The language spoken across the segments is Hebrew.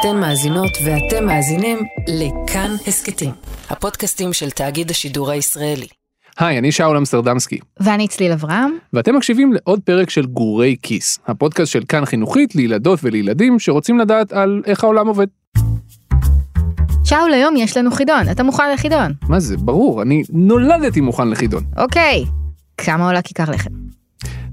אתן מאזינות ואתם מאזינים לכאן הסכתים, הפודקאסטים של תאגיד השידור הישראלי. היי, אני שאול אמסטרדמסקי, ואני צליל אברהם. ואתם מקשיבים לעוד פרק של גורי כיס, הפודקאסט של כאן חינוכית לילדות ולילדים שרוצים לדעת על איך העולם עובד. שאול, היום יש לנו חידון, אתה מוכן לחידון? מה זה, ברור, אני נולדתי מוכן לחידון. אוקיי, כמה עולה כיכר לחם?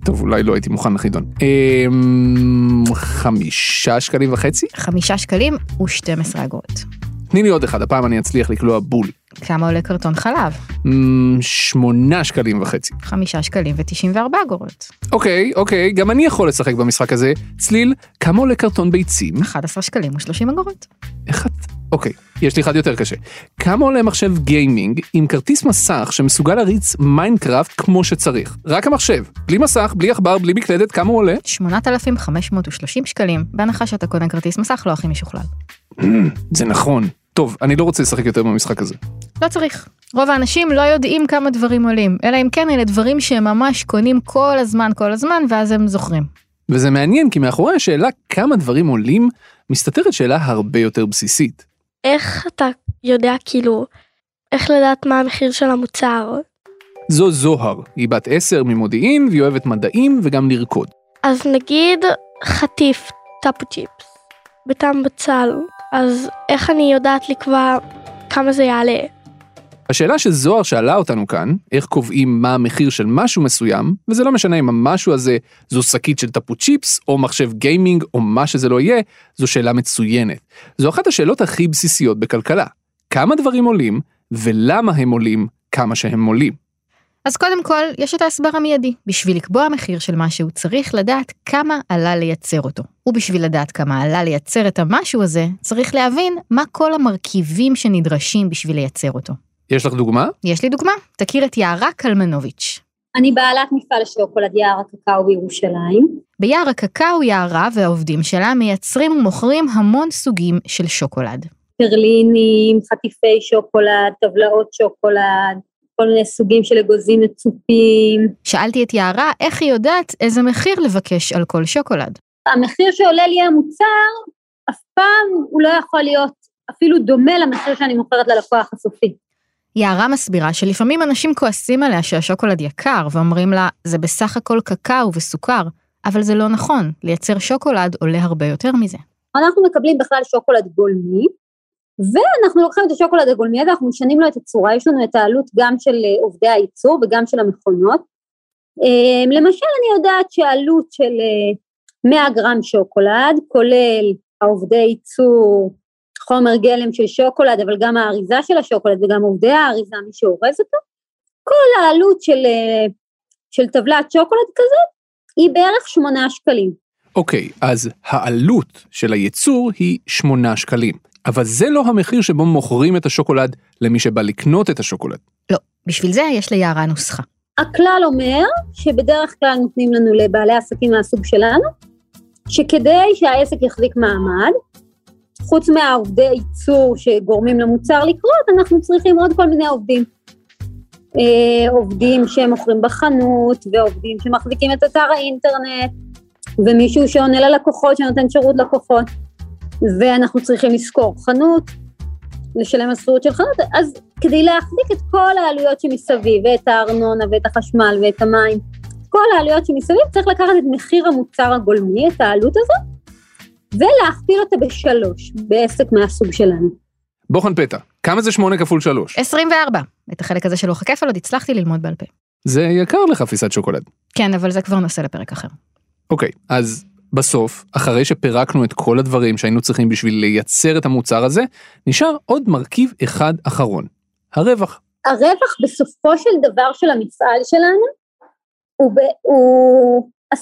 טוב, אולי לא הייתי מוכן לחידון. אמ... חמישה שקלים וחצי? חמישה שקלים ו-12 אגורות. תני לי עוד אחד, הפעם אני אצליח לקלוע בול. כמה עולה קרטון חלב? אמ... שמונה שקלים וחצי. חמישה שקלים ו-94 אגורות. אוקיי, אוקיי, גם אני יכול לשחק במשחק הזה. צליל, כמה עולה קרטון ביצים? 11 שקלים ו-30 אגורות. איך את... אוקיי, יש לי אחד יותר קשה. כמה עולה מחשב גיימינג עם כרטיס מסך שמסוגל להריץ Minecraft כמו שצריך? רק המחשב, בלי מסך, בלי עכבר, בלי מקלדת, כמה הוא עולה? 8,530 שקלים, בהנחה שאתה קונה כרטיס מסך לא הכי משוכלל. זה נכון. טוב, אני לא רוצה לשחק יותר במשחק הזה. לא צריך. רוב האנשים לא יודעים כמה דברים עולים, אלא אם כן אלה דברים שהם ממש קונים כל הזמן כל הזמן, ואז הם זוכרים. וזה מעניין כי מאחורי השאלה כמה דברים עולים, מסתתרת שאלה הרבה יותר בסיסית. איך אתה יודע כאילו, איך לדעת מה המחיר של המוצר? זו זוהר, היא בת עשר ממודיעין והיא אוהבת מדעים וגם לרקוד. אז נגיד חטיף טאפו צ'יפס בטעם בצל, אז איך אני יודעת לקבוע כמה זה יעלה? השאלה שזוהר שאלה אותנו כאן, איך קובעים מה המחיר של משהו מסוים, וזה לא משנה אם המשהו הזה זו שקית של טפו צ'יפס, או מחשב גיימינג, או מה שזה לא יהיה, זו שאלה מצוינת. זו אחת השאלות הכי בסיסיות בכלכלה. כמה דברים עולים, ולמה הם עולים כמה שהם עולים. אז קודם כל, יש את ההסבר המיידי. בשביל לקבוע מחיר של משהו, צריך לדעת כמה עלה לייצר אותו. ובשביל לדעת כמה עלה לייצר את המשהו הזה, צריך להבין מה כל המרכיבים שנדרשים בשביל לייצר אותו. יש לך דוגמה? יש לי דוגמה, תכיר את יערה קלמנוביץ'. אני בעלת מפעל השוקולד יער הקקאו בירושלים. ביער הקקאו יערה והעובדים שלה מייצרים ומוכרים המון סוגים של שוקולד. פרלינים, חטיפי שוקולד, טבלאות שוקולד, כל מיני סוגים של אגוזים מצופים. שאלתי את יערה איך היא יודעת איזה מחיר לבקש על כל שוקולד. המחיר שעולה לי המוצר, אף פעם הוא לא יכול להיות אפילו דומה למחיר שאני מוכרת ללקוח הסופי. יערה מסבירה שלפעמים אנשים כועסים עליה שהשוקולד יקר ואומרים לה, זה בסך הכל קקאו וסוכר, אבל זה לא נכון, לייצר שוקולד עולה הרבה יותר מזה. אנחנו מקבלים בכלל שוקולד גולמי, ואנחנו לוקחים את השוקולד הגולמי הזה, אנחנו משנים לו את הצורה, יש לנו את העלות גם של אה, עובדי הייצור וגם של המכונות. אה, למשל אני יודעת שעלות של 100 אה, גרם שוקולד, כולל העובדי ייצור, חומר גלם של שוקולד, אבל גם האריזה של השוקולד וגם עובדי האריזה, מי שאורז אותו, כל העלות של, של טבלת שוקולד כזאת היא בערך 8 שקלים. אוקיי, okay, אז העלות של הייצור היא 8 שקלים. אבל זה לא המחיר שבו מוכרים את השוקולד למי שבא לקנות את השוקולד. לא, בשביל זה יש ליערה נוסחה. הכלל אומר שבדרך כלל נותנים לנו לבעלי עסקים מהסוג שלנו, שכדי שהעסק יחזיק מעמד, חוץ מהעובדי ייצור שגורמים למוצר לקרות, אנחנו צריכים עוד כל מיני עובדים. אה, עובדים שמוכרים בחנות, ועובדים שמחזיקים את אתר האינטרנט, ומישהו שעונה ללקוחות, שנותן שירות לקוחות. ואנחנו צריכים לשכור חנות, לשלם משכורת של חנות, אז כדי להחזיק את כל העלויות שמסביב, ואת הארנונה ואת החשמל ואת המים, כל העלויות שמסביב, צריך לקחת את מחיר המוצר הגולמי, את העלות הזאת, ולהכפיל אותה בשלוש, בעסק מהסוג שלנו. בוחן פתע, כמה זה שמונה כפול שלוש? 24. את החלק הזה של לוח הכפל עוד הצלחתי ללמוד בעל פה. זה יקר לחפיסת שוקולד. כן, אבל זה כבר נושא לפרק אחר. אוקיי, אז בסוף, אחרי שפירקנו את כל הדברים שהיינו צריכים בשביל לייצר את המוצר הזה, נשאר עוד מרכיב אחד אחרון, הרווח. הרווח בסופו של דבר של המפעל שלנו הוא, ב, הוא 10%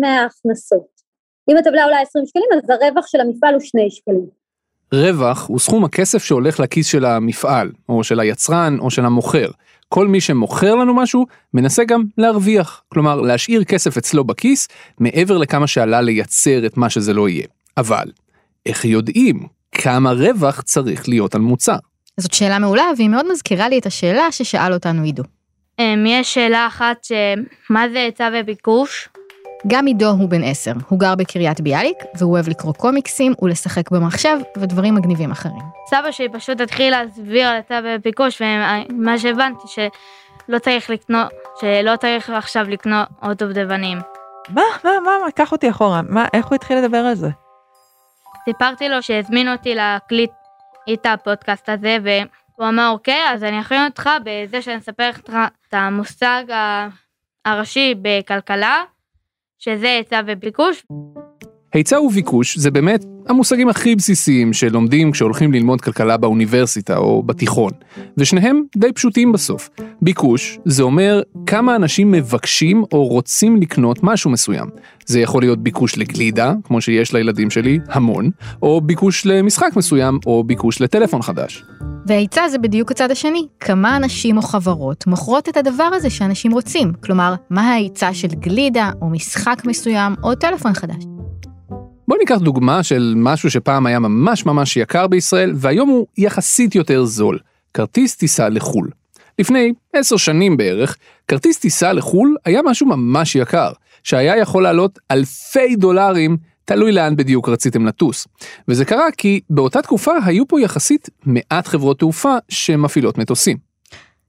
מההכנסות. אם הטבלה עולה 20 שקלים, אז הרווח של המפעל הוא 2 שקלים. רווח הוא סכום הכסף שהולך לכיס של המפעל, או של היצרן, או של המוכר. כל מי שמוכר לנו משהו מנסה גם להרוויח, כלומר להשאיר כסף אצלו בכיס מעבר לכמה שעלה לייצר את מה שזה לא יהיה. אבל, איך יודעים כמה רווח צריך להיות על מוצר? זאת שאלה מעולה והיא מאוד מזכירה לי את השאלה ששאל אותנו עידו. אמ, יש שאלה אחת, מה זה היצע וביקוש? גם עידו הוא בן עשר, הוא גר בקריית ביאליק, והוא אוהב לקרוא קומיקסים ולשחק במחשב ודברים מגניבים אחרים. סבא שלי פשוט התחיל להסביר על הצו בפיקוש, ומה שהבנתי שלא צריך לקנות, שלא צריך עכשיו לקנות עוד דובדבנים. מה, מה, מה, מה, קח אותי אחורה, מה, איך הוא התחיל לדבר על זה? סיפרתי לו שהזמינו אותי להקליט את הפודקאסט הזה, והוא אמר, אוקיי, אז אני אכין אותך בזה שאני אספר לך את המושג הראשי בכלכלה, שזה היצע וביקוש. היצע וביקוש זה באמת המושגים הכי בסיסיים שלומדים כשהולכים ללמוד כלכלה באוניברסיטה או בתיכון, ושניהם די פשוטים בסוף. ביקוש זה אומר כמה אנשים מבקשים או רוצים לקנות משהו מסוים. זה יכול להיות ביקוש לגלידה, כמו שיש לילדים שלי, המון, או ביקוש למשחק מסוים, או ביקוש לטלפון חדש. והיצע זה בדיוק הצד השני, כמה אנשים או חברות מוכרות את הדבר הזה שאנשים רוצים, כלומר, מה ההיצע של גלידה, או משחק מסוים, או טלפון חדש. בוא ניקח דוגמה של משהו שפעם היה ממש ממש יקר בישראל, והיום הוא יחסית יותר זול, כרטיס טיסה לחו"ל. לפני עשר שנים בערך, כרטיס טיסה לחו"ל היה משהו ממש יקר, שהיה יכול לעלות אלפי דולרים, תלוי לאן בדיוק רציתם לטוס. וזה קרה כי באותה תקופה היו פה יחסית מעט חברות תעופה שמפעילות מטוסים.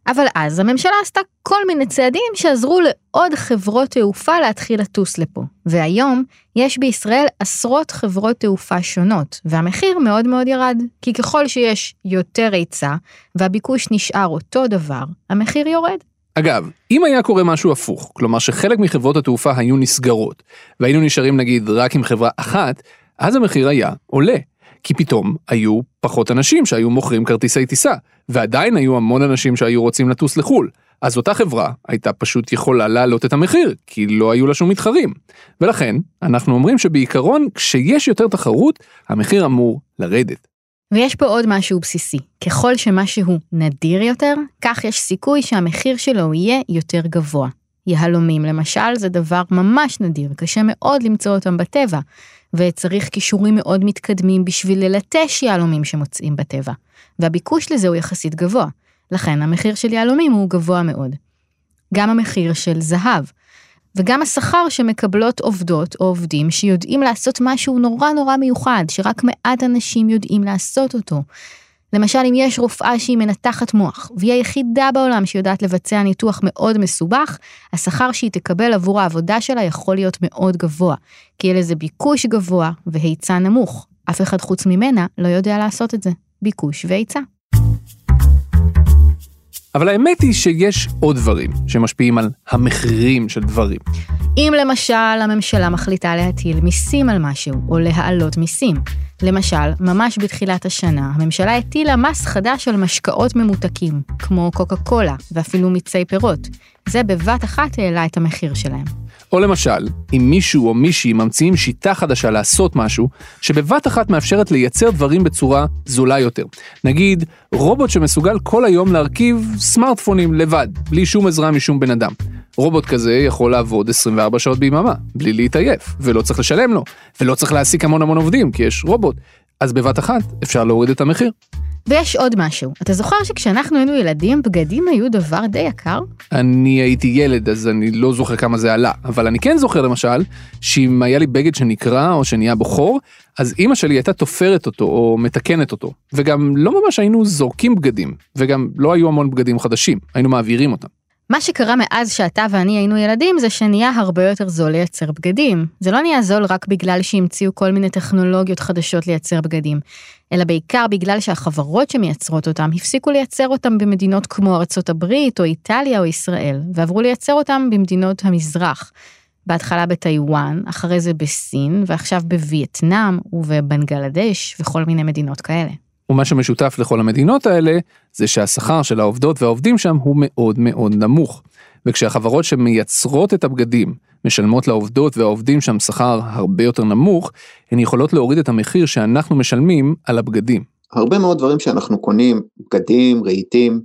אבל אז הממשלה עשתה כל מיני צעדים שעזרו לעוד חברות תעופה להתחיל לטוס לפה. והיום יש בישראל עשרות חברות תעופה שונות, והמחיר מאוד מאוד ירד. כי ככל שיש יותר היצע והביקוש נשאר אותו דבר, המחיר יורד. אגב, אם היה קורה משהו הפוך, כלומר שחלק מחברות התעופה היו נסגרות, והיינו נשארים נגיד רק עם חברה אחת, אז המחיר היה עולה. כי פתאום היו פחות אנשים שהיו מוכרים כרטיסי טיסה, ועדיין היו המון אנשים שהיו רוצים לטוס לחו"ל. אז אותה חברה הייתה פשוט יכולה להעלות את המחיר, כי לא היו לה שום מתחרים. ולכן, אנחנו אומרים שבעיקרון, כשיש יותר תחרות, המחיר אמור לרדת. ויש פה עוד משהו בסיסי, ככל שמשהו נדיר יותר, כך יש סיכוי שהמחיר שלו יהיה יותר גבוה. יהלומים למשל זה דבר ממש נדיר, קשה מאוד למצוא אותם בטבע, וצריך כישורים מאוד מתקדמים בשביל ללטש יהלומים שמוצאים בטבע, והביקוש לזה הוא יחסית גבוה, לכן המחיר של יהלומים הוא גבוה מאוד. גם המחיר של זהב, וגם השכר שמקבלות עובדות או עובדים שיודעים לעשות משהו נורא נורא מיוחד, שרק מעט אנשים יודעים לעשות אותו. למשל, אם יש רופאה שהיא מנתחת מוח, והיא היחידה בעולם שיודעת לבצע ניתוח מאוד מסובך, השכר שהיא תקבל עבור העבודה שלה יכול להיות מאוד גבוה, כי יהיה לזה ביקוש גבוה והיצע נמוך. אף אחד חוץ ממנה לא יודע לעשות את זה. ביקוש והיצע. אבל האמת היא שיש עוד דברים שמשפיעים על המחירים של דברים. אם למשל הממשלה מחליטה להטיל מיסים על משהו, או להעלות מיסים. למשל, ממש בתחילת השנה, הממשלה הטילה מס חדש על משקאות ממותקים, כמו קוקה קולה, ואפילו מיצי פירות. זה בבת אחת העלה את המחיר שלהם. או למשל, אם מישהו או מישהי ממציאים שיטה חדשה לעשות משהו, שבבת אחת מאפשרת לייצר דברים בצורה זולה יותר. נגיד, רובוט שמסוגל כל היום להרכיב סמארטפונים לבד, בלי שום עזרה משום בן אדם. רובוט כזה יכול לעבוד 24 שעות ביממה, בלי להתעייף, ולא צריך לשלם לו, ולא צריך להעסיק המון המון עובדים, כי יש רובוט. אז בבת אחת אפשר להוריד את המחיר. ויש עוד משהו, אתה זוכר שכשאנחנו היינו ילדים, בגדים היו דבר די יקר? אני הייתי ילד, אז אני לא זוכר כמה זה עלה, אבל אני כן זוכר למשל, שאם היה לי בגד שנקרע או שנהיה בו חור, אז אימא שלי הייתה תופרת אותו או מתקנת אותו, וגם לא ממש היינו זורקים בגדים, וגם לא היו המון בגדים חדשים, היינו מעבירים אותם. מה שקרה מאז שאתה ואני היינו ילדים זה שנהיה הרבה יותר זול לייצר בגדים. זה לא נהיה זול רק בגלל שהמציאו כל מיני טכנולוגיות חדשות לייצר בגדים, אלא בעיקר בגלל שהחברות שמייצרות אותם הפסיקו לייצר אותם במדינות כמו ארצות הברית או איטליה או ישראל, ועברו לייצר אותם במדינות המזרח. בהתחלה בטיוואן, אחרי זה בסין, ועכשיו בווייטנאם ובבנגלדש וכל מיני מדינות כאלה. ומה שמשותף לכל המדינות האלה, זה שהשכר של העובדות והעובדים שם הוא מאוד מאוד נמוך. וכשהחברות שמייצרות את הבגדים משלמות לעובדות והעובדים שם שכר הרבה יותר נמוך, הן יכולות להוריד את המחיר שאנחנו משלמים על הבגדים. הרבה מאוד דברים שאנחנו קונים, בגדים, רהיטים,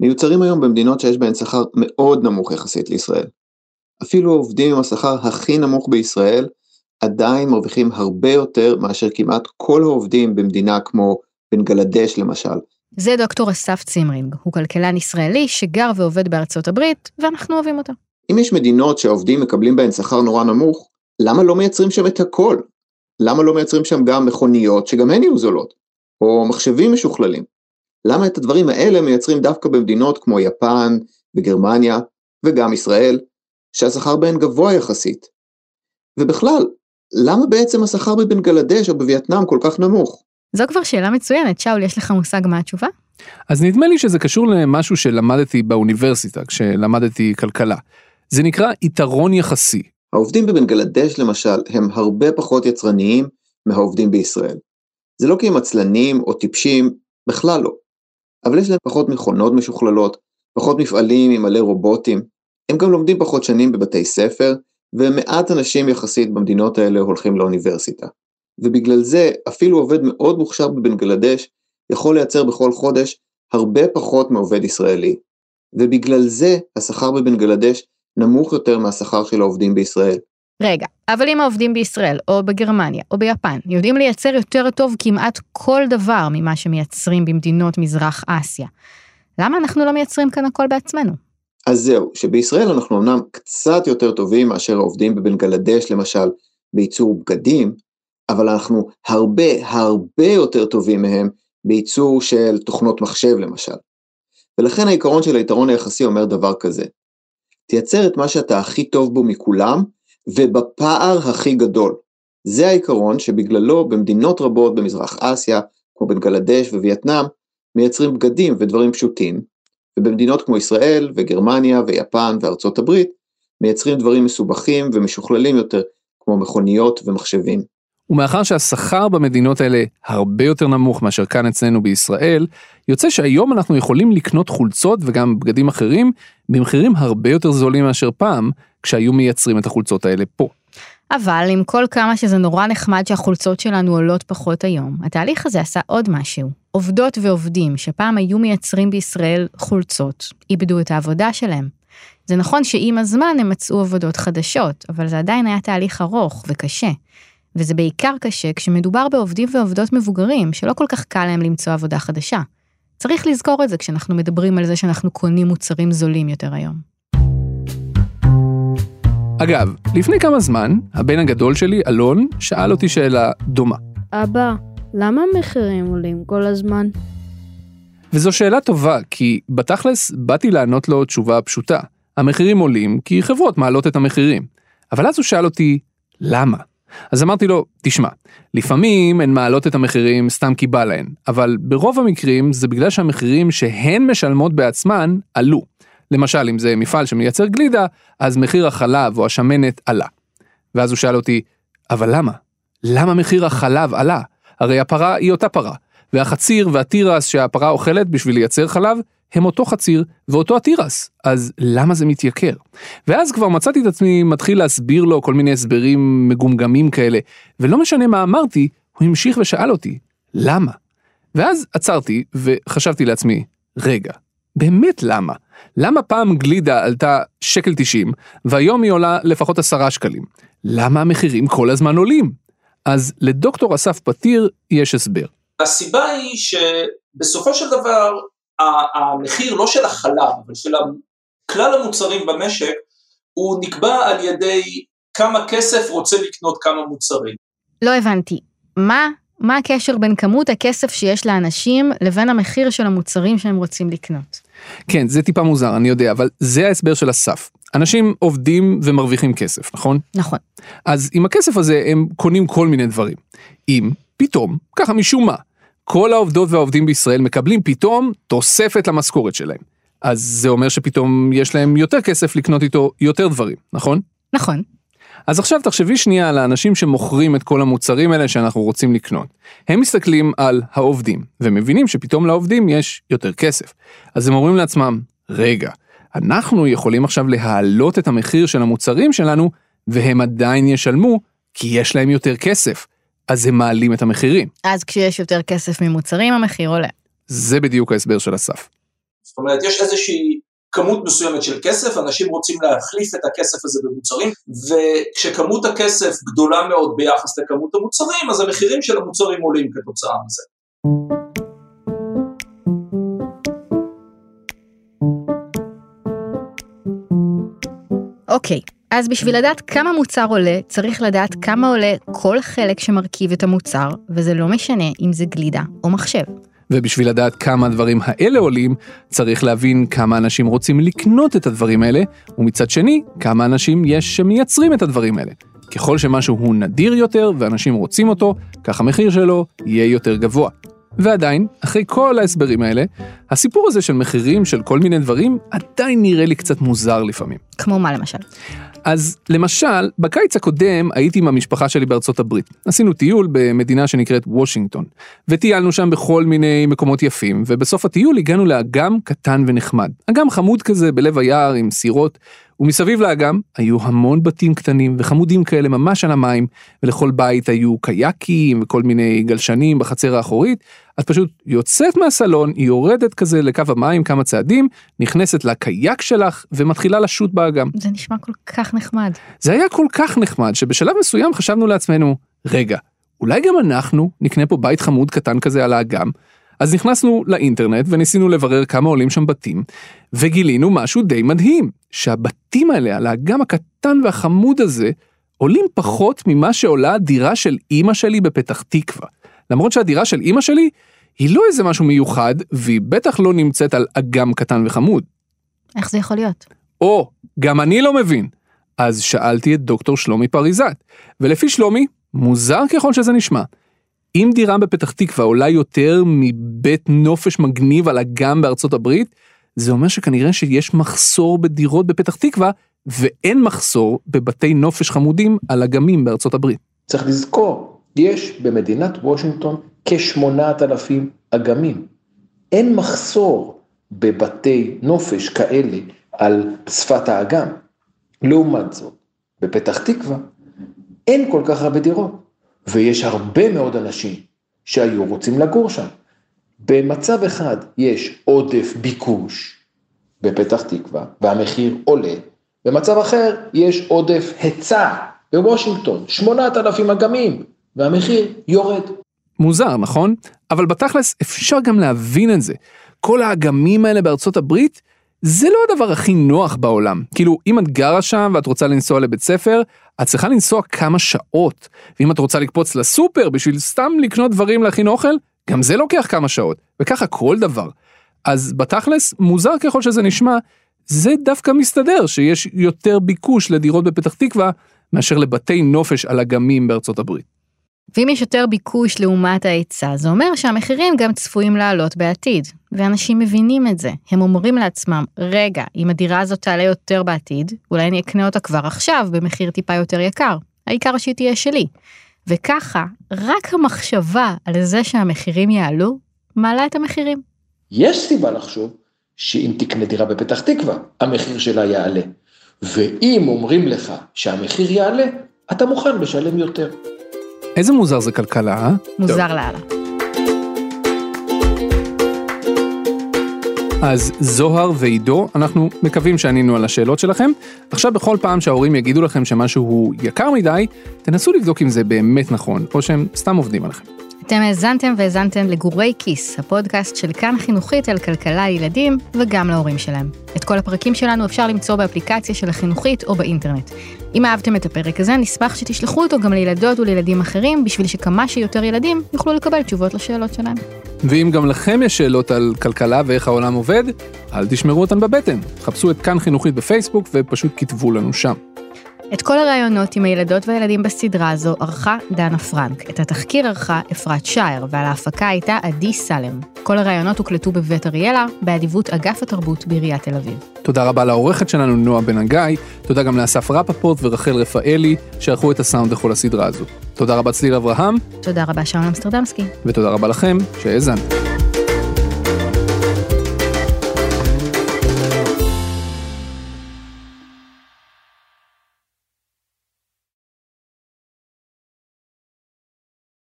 מיוצרים היום במדינות שיש בהן שכר מאוד נמוך יחסית לישראל. אפילו העובדים עם השכר הכי נמוך בישראל עדיין מרוויחים הרבה יותר מאשר כמעט כל העובדים במדינה כמו בנגלדש למשל. זה דוקטור אסף צימרינג, הוא כלכלן ישראלי שגר ועובד בארצות הברית, ואנחנו אוהבים אותו. אם יש מדינות שהעובדים מקבלים בהן שכר נורא נמוך, למה לא מייצרים שם את הכל? למה לא מייצרים שם גם מכוניות שגם הן יהיו זולות? או מחשבים משוכללים? למה את הדברים האלה מייצרים דווקא במדינות כמו יפן וגרמניה וגם ישראל, שהשכר בהן גבוה יחסית? ובכלל, למה בעצם השכר בבנגלדש או בווייטנאם כל כך נמוך? זו כבר שאלה מצוינת, שאול, יש לך מושג מה התשובה? אז נדמה לי שזה קשור למשהו שלמדתי באוניברסיטה, כשלמדתי כלכלה. זה נקרא יתרון יחסי. העובדים בבנגלדש למשל הם הרבה פחות יצרניים מהעובדים בישראל. זה לא כי הם עצלנים או טיפשים, בכלל לא. אבל יש להם פחות מכונות משוכללות, פחות מפעלים עם מלא רובוטים, הם גם לומדים פחות שנים בבתי ספר, ומעט אנשים יחסית במדינות האלה הולכים לאוניברסיטה. ובגלל זה אפילו עובד מאוד מוכשר בבנגלדש יכול לייצר בכל חודש הרבה פחות מעובד ישראלי. ובגלל זה השכר בבנגלדש נמוך יותר מהשכר של העובדים בישראל. רגע, אבל אם העובדים בישראל, או בגרמניה, או ביפן, יודעים לייצר יותר טוב כמעט כל דבר ממה שמייצרים במדינות מזרח אסיה, למה אנחנו לא מייצרים כאן הכל בעצמנו? אז זהו, שבישראל אנחנו אמנם קצת יותר טובים מאשר העובדים בבנגלדש למשל בייצור בגדים, אבל אנחנו הרבה הרבה יותר טובים מהם בייצור של תוכנות מחשב למשל. ולכן העיקרון של היתרון היחסי אומר דבר כזה, תייצר את מה שאתה הכי טוב בו מכולם, ובפער הכי גדול. זה העיקרון שבגללו במדינות רבות במזרח אסיה, כמו בנגלדש ווייטנאם, מייצרים בגדים ודברים פשוטים, ובמדינות כמו ישראל וגרמניה ויפן וארצות הברית, מייצרים דברים מסובכים ומשוכללים יותר, כמו מכוניות ומחשבים. ומאחר שהשכר במדינות האלה הרבה יותר נמוך מאשר כאן אצלנו בישראל, יוצא שהיום אנחנו יכולים לקנות חולצות וגם בגדים אחרים במחירים הרבה יותר זולים מאשר פעם, כשהיו מייצרים את החולצות האלה פה. אבל עם כל כמה שזה נורא נחמד שהחולצות שלנו עולות פחות היום, התהליך הזה עשה עוד משהו. עובדות ועובדים שפעם היו מייצרים בישראל חולצות, איבדו את העבודה שלהם. זה נכון שעם הזמן הם מצאו עבודות חדשות, אבל זה עדיין היה תהליך ארוך וקשה. וזה בעיקר קשה כשמדובר בעובדים ועובדות מבוגרים, שלא כל כך קל להם למצוא עבודה חדשה. צריך לזכור את זה כשאנחנו מדברים על זה שאנחנו קונים מוצרים זולים יותר היום. אגב, לפני כמה זמן, הבן הגדול שלי, אלון, שאל אותי שאלה דומה. אבא, למה המחירים עולים כל הזמן? וזו שאלה טובה, כי בתכלס באתי לענות לו תשובה פשוטה. המחירים עולים כי חברות מעלות את המחירים. אבל אז הוא שאל אותי, למה? אז אמרתי לו, תשמע, לפעמים הן מעלות את המחירים סתם כי בא להן, אבל ברוב המקרים זה בגלל שהמחירים שהן משלמות בעצמן עלו. למשל, אם זה מפעל שמייצר גלידה, אז מחיר החלב או השמנת עלה. ואז הוא שאל אותי, אבל למה? למה מחיר החלב עלה? הרי הפרה היא אותה פרה, והחציר והתירס שהפרה אוכלת בשביל לייצר חלב, הם אותו חציר ואותו התירס, אז למה זה מתייקר? ואז כבר מצאתי את עצמי מתחיל להסביר לו כל מיני הסברים מגומגמים כאלה, ולא משנה מה אמרתי, הוא המשיך ושאל אותי, למה? ואז עצרתי וחשבתי לעצמי, רגע, באמת למה? למה פעם גלידה עלתה שקל 90 והיום היא עולה לפחות עשרה שקלים? למה המחירים כל הזמן עולים? אז לדוקטור אסף פתיר יש הסבר. הסיבה היא שבסופו של דבר המחיר לא של החלב, אבל של כלל המוצרים במשק, הוא נקבע על ידי כמה כסף רוצה לקנות כמה מוצרים. לא הבנתי. מה, מה הקשר בין כמות הכסף שיש לאנשים לבין המחיר של המוצרים שהם רוצים לקנות? כן, זה טיפה מוזר, אני יודע, אבל זה ההסבר של אסף. אנשים עובדים ומרוויחים כסף, נכון? נכון. אז עם הכסף הזה הם קונים כל מיני דברים. אם פתאום, ככה משום מה, כל העובדות והעובדים בישראל מקבלים פתאום תוספת למשכורת שלהם. אז זה אומר שפתאום יש להם יותר כסף לקנות איתו יותר דברים, נכון? נכון. אז עכשיו תחשבי שנייה על האנשים שמוכרים את כל המוצרים האלה שאנחנו רוצים לקנות. הם מסתכלים על העובדים, ומבינים שפתאום לעובדים יש יותר כסף. אז הם אומרים לעצמם, רגע, אנחנו יכולים עכשיו להעלות את המחיר של המוצרים שלנו, והם עדיין ישלמו, כי יש להם יותר כסף. אז הם מעלים את המחירים. אז כשיש יותר כסף ממוצרים, המחיר עולה. זה בדיוק ההסבר של אסף. זאת אומרת, יש איזושהי כמות מסוימת של כסף, אנשים רוצים להחליף את הכסף הזה במוצרים, וכשכמות הכסף גדולה מאוד ביחס לכמות המוצרים, אז המחירים של המוצרים עולים כתוצאה מזה. אוקיי, אז בשביל לדעת כמה מוצר עולה, צריך לדעת כמה עולה כל חלק שמרכיב את המוצר, וזה לא משנה אם זה גלידה או מחשב. ובשביל לדעת כמה הדברים האלה עולים, צריך להבין כמה אנשים רוצים לקנות את הדברים האלה, ומצד שני, כמה אנשים יש שמייצרים את הדברים האלה. ככל שמשהו הוא נדיר יותר ואנשים רוצים אותו, כך המחיר שלו יהיה יותר גבוה. ועדיין, אחרי כל ההסברים האלה, הסיפור הזה של מחירים של כל מיני דברים עדיין נראה לי קצת מוזר לפעמים. כמו מה למשל? אז למשל, בקיץ הקודם הייתי עם המשפחה שלי בארצות הברית. עשינו טיול במדינה שנקראת וושינגטון, וטיילנו שם בכל מיני מקומות יפים, ובסוף הטיול הגענו לאגם קטן ונחמד. אגם חמוד כזה בלב היער עם סירות, ומסביב לאגם היו המון בתים קטנים וחמודים כאלה ממש על המים, ולכל בית היו קייקים וכל מיני גלשנים בחצר האחורית. את פשוט יוצאת מהסלון, היא יורדת כזה לקו המים כמה צעדים, נכנסת לקייק שלך ומתחילה לשוט באגם. זה נשמע כל כך נחמד. זה היה כל כך נחמד שבשלב מסוים חשבנו לעצמנו, רגע, אולי גם אנחנו נקנה פה בית חמוד קטן כזה על האגם, אז נכנסנו לאינטרנט וניסינו לברר כמה עולים שם בתים, וגילינו משהו די מדהים, שהבתים האלה על האגם הקטן והחמוד הזה, עולים פחות ממה שעולה הדירה של אימא שלי בפתח תקווה. למרות שהדירה של אימא שלי היא לא איזה משהו מיוחד, והיא בטח לא נמצאת על אגם קטן וחמוד. איך זה יכול להיות? או, גם אני לא מבין. אז שאלתי את דוקטור שלומי פריזת, ולפי שלומי, מוזר ככל שזה נשמע, אם דירה בפתח תקווה עולה יותר מבית נופש מגניב על אגם בארצות הברית, זה אומר שכנראה שיש מחסור בדירות בפתח תקווה, ואין מחסור בבתי נופש חמודים על אגמים בארצות הברית. צריך לזכור, יש במדינת וושינגטון כ-8,000 אגמים. אין מחסור בבתי נופש כאלה על שפת האגם. לעומת זאת, בפתח תקווה אין כל כך הרבה דירות. ויש הרבה מאוד אנשים שהיו רוצים לגור שם. במצב אחד יש עודף ביקוש בפתח תקווה והמחיר עולה, במצב אחר יש עודף היצע בוושינגטון, 8,000 אגמים והמחיר יורד. מוזר, נכון? אבל בתכלס אפשר גם להבין את זה. כל האגמים האלה בארצות הברית, זה לא הדבר הכי נוח בעולם. כאילו, אם את גרה שם ואת רוצה לנסוע לבית ספר, את צריכה לנסוע כמה שעות. ואם את רוצה לקפוץ לסופר בשביל סתם לקנות דברים להכין אוכל, גם זה לוקח כמה שעות. וככה כל דבר. אז בתכלס, מוזר ככל שזה נשמע, זה דווקא מסתדר שיש יותר ביקוש לדירות בפתח תקווה מאשר לבתי נופש על אגמים בארצות הברית. ואם יש יותר ביקוש לעומת ההיצע, זה אומר שהמחירים גם צפויים לעלות בעתיד. ואנשים מבינים את זה. הם אומרים לעצמם, רגע, אם הדירה הזאת תעלה יותר בעתיד, אולי אני אקנה אותה כבר עכשיו במחיר טיפה יותר יקר. העיקר שהיא תהיה שלי. וככה, רק המחשבה על זה שהמחירים יעלו, מעלה את המחירים. יש סיבה לחשוב שאם תקנה דירה בפתח תקווה, המחיר שלה יעלה. ואם אומרים לך שהמחיר יעלה, אתה מוכן לשלם יותר. איזה מוזר זה כלכלה, אה? מוזר לאללה. אז זוהר ועידו, אנחנו מקווים שענינו על השאלות שלכם. עכשיו בכל פעם שההורים יגידו לכם שמשהו הוא יקר מדי, תנסו לבדוק אם זה באמת נכון, או שהם סתם עובדים עליכם. אתם האזנתם והאזנתם לגורי כיס, הפודקאסט של כאן חינוכית על כלכלה לילדים וגם להורים שלהם. את כל הפרקים שלנו אפשר למצוא באפליקציה של החינוכית או באינטרנט. אם אהבתם את הפרק הזה, נשמח שתשלחו אותו גם לילדות ולילדים אחרים, בשביל שכמה שיותר ילדים יוכלו לקבל תשובות לשאלות שלהם. ואם גם לכם יש שאלות על כלכלה ואיך העולם עובד, אל תשמרו אותן בבטן. חפשו את כאן חינוכית בפייסבוק ופשוט כתבו לנו שם. את כל הראיונות עם הילדות והילדים בסדרה הזו ערכה דנה פרנק. את התחקיר ערכה אפרת שער, ועל ההפקה הייתה עדי סלם. כל הראיונות הוקלטו בבית אריאלה, באדיבות אגף התרבות בעיריית תל אביב. תודה רבה לעורכת שלנו נועה בן הגיא, תודה גם לאסף רפפורט ורחל רפאלי, שערכו את הסאונד לכל הסדרה הזו. תודה רבה צליל אברהם. תודה רבה שאול אמסטרדמסקי. ותודה רבה לכם שהאזנתם.